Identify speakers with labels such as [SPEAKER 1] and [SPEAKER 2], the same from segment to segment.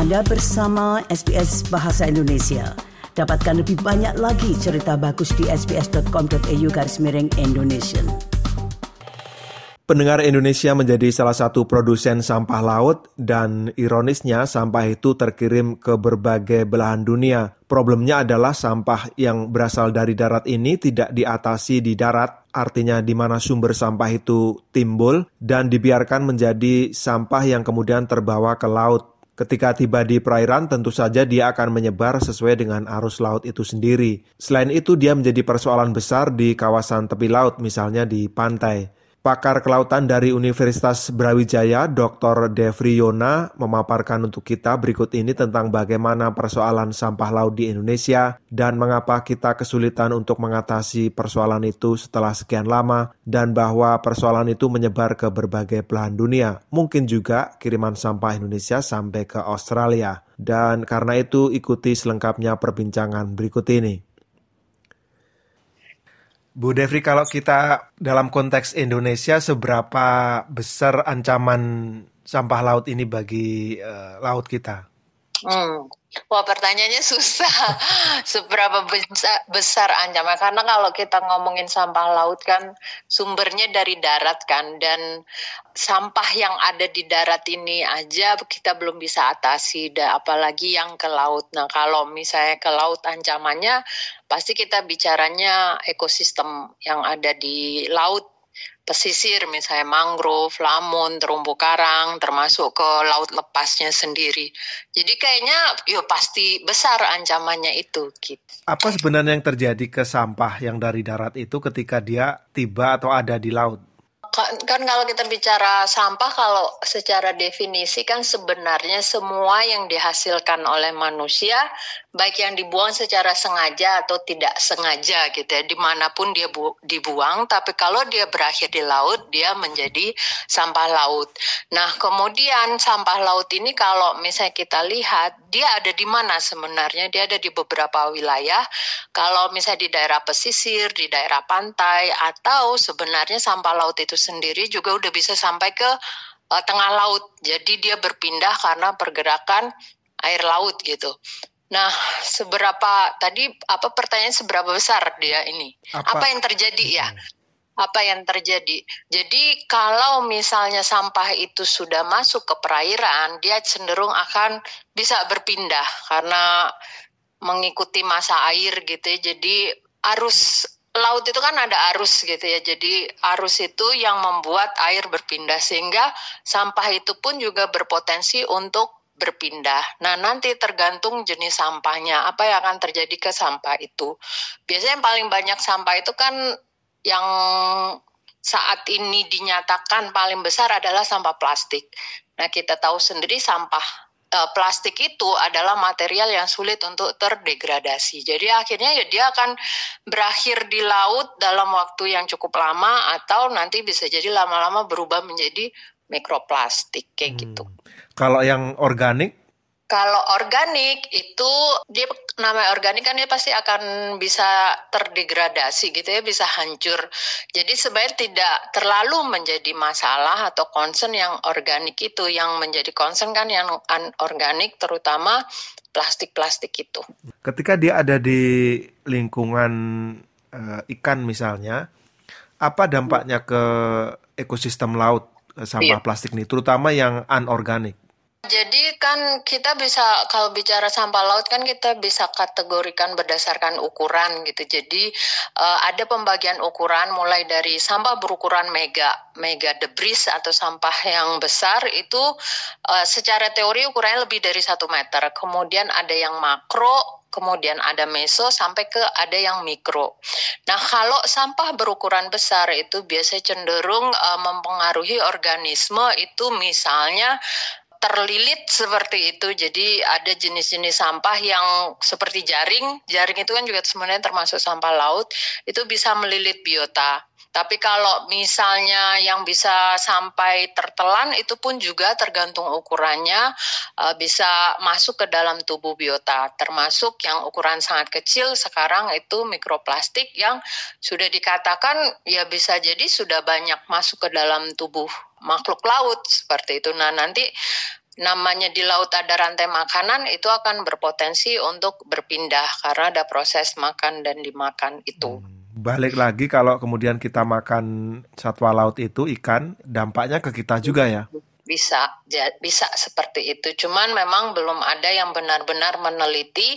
[SPEAKER 1] Anda bersama SBS Bahasa Indonesia. Dapatkan lebih banyak lagi cerita bagus di sbs.com.au garis miring Indonesia.
[SPEAKER 2] Pendengar Indonesia menjadi salah satu produsen sampah laut dan ironisnya sampah itu terkirim ke berbagai belahan dunia. Problemnya adalah sampah yang berasal dari darat ini tidak diatasi di darat, artinya di mana sumber sampah itu timbul dan dibiarkan menjadi sampah yang kemudian terbawa ke laut. Ketika tiba di perairan, tentu saja dia akan menyebar sesuai dengan arus laut itu sendiri. Selain itu, dia menjadi persoalan besar di kawasan tepi laut, misalnya di pantai. Pakar kelautan dari Universitas Brawijaya, Dr. Devri Yona, memaparkan untuk kita berikut ini tentang bagaimana persoalan sampah laut di Indonesia dan mengapa kita kesulitan untuk mengatasi persoalan itu setelah sekian lama dan bahwa persoalan itu menyebar ke berbagai belahan dunia. Mungkin juga kiriman sampah Indonesia sampai ke Australia. Dan karena itu ikuti selengkapnya perbincangan berikut ini. Bu Devri, kalau kita dalam konteks Indonesia, seberapa besar ancaman sampah laut ini bagi uh, laut kita?
[SPEAKER 3] Hmm. Wah pertanyaannya susah. Seberapa besar, besar ancaman? Karena kalau kita ngomongin sampah laut kan sumbernya dari darat kan. Dan sampah yang ada di darat ini aja kita belum bisa atasi. Apalagi yang ke laut. Nah kalau misalnya ke laut ancamannya pasti kita bicaranya ekosistem yang ada di laut pesisir misalnya mangrove, lamun, terumbu karang, termasuk ke laut lepasnya sendiri. Jadi kayaknya ya pasti besar ancamannya itu. Gitu.
[SPEAKER 2] Apa sebenarnya yang terjadi ke sampah yang dari darat itu ketika dia tiba atau ada di laut?
[SPEAKER 3] kan, kan kalau kita bicara sampah kalau secara definisi kan sebenarnya semua yang dihasilkan oleh manusia baik yang dibuang secara sengaja atau tidak sengaja gitu ya di mana pun dia bu, dibuang tapi kalau dia berakhir di laut dia menjadi sampah laut nah kemudian sampah laut ini kalau misalnya kita lihat dia ada di mana sebenarnya dia ada di beberapa wilayah kalau misalnya di daerah pesisir di daerah pantai atau sebenarnya sampah laut itu sendiri juga udah bisa sampai ke uh, tengah laut. Jadi dia berpindah karena pergerakan air laut gitu. Nah, seberapa tadi apa pertanyaan seberapa besar dia ini? Apa, apa yang terjadi ya? Apa yang terjadi? Jadi kalau misalnya sampah itu sudah masuk ke perairan, dia cenderung akan bisa berpindah karena mengikuti masa air gitu ya. Jadi arus laut itu kan ada arus gitu ya. Jadi arus itu yang membuat air berpindah sehingga sampah itu pun juga berpotensi untuk berpindah. Nah, nanti tergantung jenis sampahnya, apa yang akan terjadi ke sampah itu. Biasanya yang paling banyak sampah itu kan yang saat ini dinyatakan paling besar adalah sampah plastik. Nah, kita tahu sendiri sampah uh, plastik itu adalah material yang sulit untuk terdegradasi. Jadi akhirnya ya dia akan berakhir di laut dalam waktu yang cukup lama atau nanti bisa jadi lama-lama berubah menjadi mikroplastik kayak hmm. gitu.
[SPEAKER 2] Kalau yang organik
[SPEAKER 3] kalau organik itu dia namanya organik kan dia pasti akan bisa terdegradasi gitu ya, bisa hancur. Jadi sebenarnya tidak terlalu menjadi masalah atau concern yang organik itu. Yang menjadi concern kan yang organik terutama plastik-plastik itu.
[SPEAKER 2] Ketika dia ada di lingkungan uh, ikan misalnya, apa dampaknya ke ekosistem laut sampah iya. plastik ini, terutama yang anorganik?
[SPEAKER 3] Jadi kan kita bisa kalau bicara sampah laut kan kita bisa kategorikan berdasarkan ukuran gitu. Jadi uh, ada pembagian ukuran mulai dari sampah berukuran mega, mega debris atau sampah yang besar itu uh, secara teori ukurannya lebih dari satu meter. Kemudian ada yang makro, kemudian ada meso sampai ke ada yang mikro. Nah, kalau sampah berukuran besar itu biasanya cenderung uh, mempengaruhi organisme itu misalnya terlilit seperti itu. Jadi ada jenis-jenis sampah yang seperti jaring. Jaring itu kan juga sebenarnya termasuk sampah laut. Itu bisa melilit biota. Tapi kalau misalnya yang bisa sampai tertelan itu pun juga tergantung ukurannya uh, bisa masuk ke dalam tubuh biota. Termasuk yang ukuran sangat kecil sekarang itu mikroplastik yang sudah dikatakan ya bisa jadi sudah banyak masuk ke dalam tubuh makhluk laut seperti itu. Nah nanti namanya di laut ada rantai makanan itu akan berpotensi untuk berpindah karena ada proses makan dan dimakan itu. Hmm.
[SPEAKER 2] Balik lagi kalau kemudian kita makan satwa laut itu ikan, dampaknya ke kita juga ya?
[SPEAKER 3] Bisa bisa seperti itu. Cuman memang belum ada yang benar-benar meneliti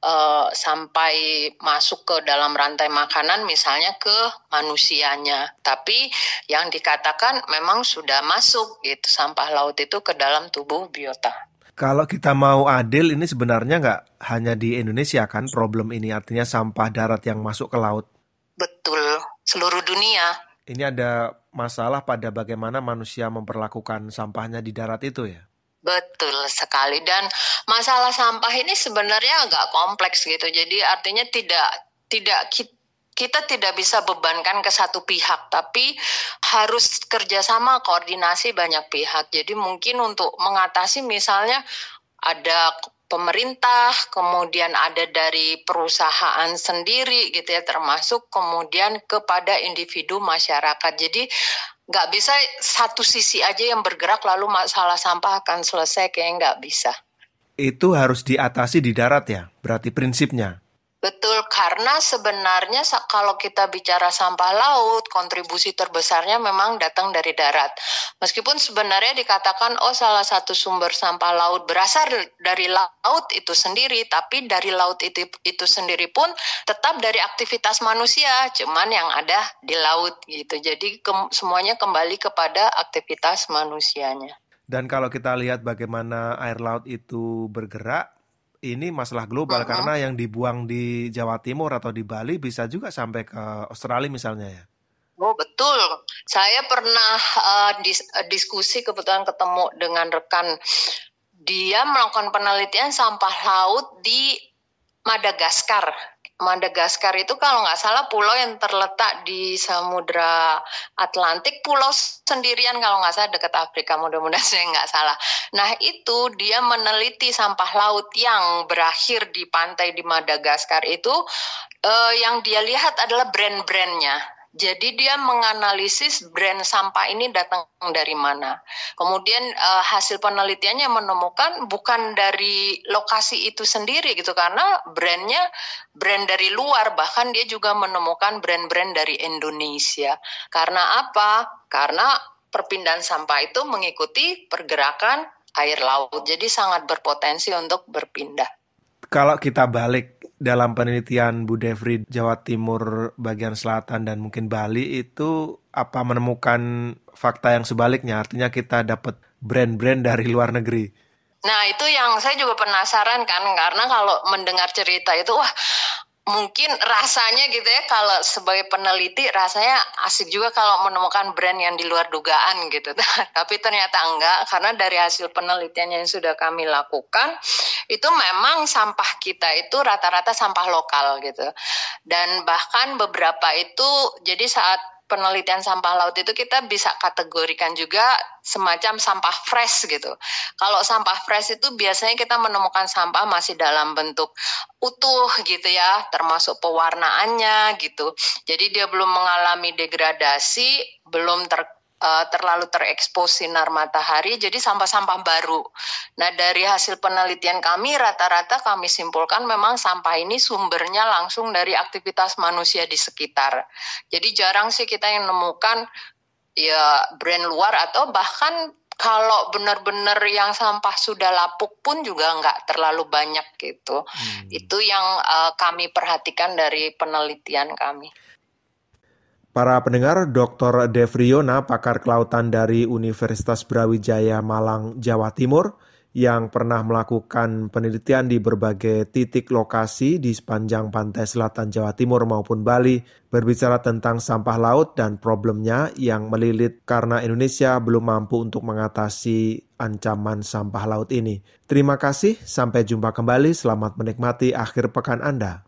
[SPEAKER 3] uh, sampai masuk ke dalam rantai makanan misalnya ke manusianya. Tapi yang dikatakan memang sudah masuk gitu sampah laut itu ke dalam tubuh biota.
[SPEAKER 2] Kalau kita mau adil ini sebenarnya nggak hanya di Indonesia kan problem ini. Artinya sampah darat yang masuk ke laut
[SPEAKER 3] betul seluruh dunia
[SPEAKER 2] ini ada masalah pada bagaimana manusia memperlakukan sampahnya di darat itu ya?
[SPEAKER 3] Betul sekali dan masalah sampah ini sebenarnya agak kompleks gitu. Jadi artinya tidak tidak kita tidak bisa bebankan ke satu pihak, tapi harus kerjasama koordinasi banyak pihak. Jadi mungkin untuk mengatasi misalnya ada pemerintah, kemudian ada dari perusahaan sendiri gitu ya, termasuk kemudian kepada individu masyarakat. Jadi nggak bisa satu sisi aja yang bergerak lalu masalah sampah akan selesai kayak nggak bisa.
[SPEAKER 2] Itu harus diatasi di darat ya, berarti prinsipnya.
[SPEAKER 3] Betul, karena sebenarnya kalau kita bicara sampah laut, kontribusi terbesarnya memang datang dari darat. Meskipun sebenarnya dikatakan, oh salah satu sumber sampah laut berasal dari laut itu sendiri, tapi dari laut itu, itu sendiri pun tetap dari aktivitas manusia, cuman yang ada di laut gitu. Jadi ke, semuanya kembali kepada aktivitas manusianya.
[SPEAKER 2] Dan kalau kita lihat bagaimana air laut itu bergerak, ini masalah global uh -huh. karena yang dibuang di Jawa Timur atau di Bali bisa juga sampai ke Australia misalnya ya.
[SPEAKER 3] Oh betul, saya pernah uh, dis diskusi kebetulan ketemu dengan rekan dia melakukan penelitian sampah laut di Madagaskar Madagaskar itu kalau nggak salah pulau yang terletak di Samudra Atlantik, pulau sendirian kalau nggak salah dekat Afrika, mudah-mudahan saya nggak salah. Nah itu dia meneliti sampah laut yang berakhir di pantai di Madagaskar itu, eh, yang dia lihat adalah brand-brandnya jadi dia menganalisis brand sampah ini datang dari mana. Kemudian uh, hasil penelitiannya menemukan bukan dari lokasi itu sendiri gitu karena brandnya brand dari luar bahkan dia juga menemukan brand-brand dari Indonesia. Karena apa? Karena perpindahan sampah itu mengikuti pergerakan air laut. Jadi sangat berpotensi untuk berpindah.
[SPEAKER 2] Kalau kita balik dalam penelitian Bu Devri Jawa Timur bagian selatan dan mungkin Bali itu apa menemukan fakta yang sebaliknya artinya kita dapat brand-brand dari luar negeri.
[SPEAKER 3] Nah itu yang saya juga penasaran kan karena kalau mendengar cerita itu wah mungkin rasanya gitu ya kalau sebagai peneliti rasanya asik juga kalau menemukan brand yang di luar dugaan gitu. Tapi ternyata enggak karena dari hasil penelitian yang sudah kami lakukan itu memang sampah kita itu rata-rata sampah lokal gitu. Dan bahkan beberapa itu jadi saat penelitian sampah laut itu kita bisa kategorikan juga semacam sampah fresh gitu. Kalau sampah fresh itu biasanya kita menemukan sampah masih dalam bentuk utuh gitu ya, termasuk pewarnaannya gitu. Jadi dia belum mengalami degradasi, belum ter uh, terlalu terekspos sinar matahari, jadi sampah-sampah baru. Nah, dari hasil penelitian kami, rata-rata kami simpulkan memang sampah ini sumbernya langsung dari aktivitas manusia di sekitar. Jadi jarang sih kita yang menemukan ya brand luar atau bahkan kalau benar-benar yang sampah sudah lapuk pun juga nggak terlalu banyak gitu. Hmm. Itu yang uh, kami perhatikan dari penelitian kami.
[SPEAKER 2] Para pendengar, Dr. Devriona, pakar kelautan dari Universitas Brawijaya Malang, Jawa Timur, yang pernah melakukan penelitian di berbagai titik lokasi di sepanjang pantai selatan Jawa Timur maupun Bali, berbicara tentang sampah laut dan problemnya yang melilit karena Indonesia belum mampu untuk mengatasi ancaman sampah laut ini. Terima kasih, sampai jumpa kembali. Selamat menikmati akhir pekan Anda.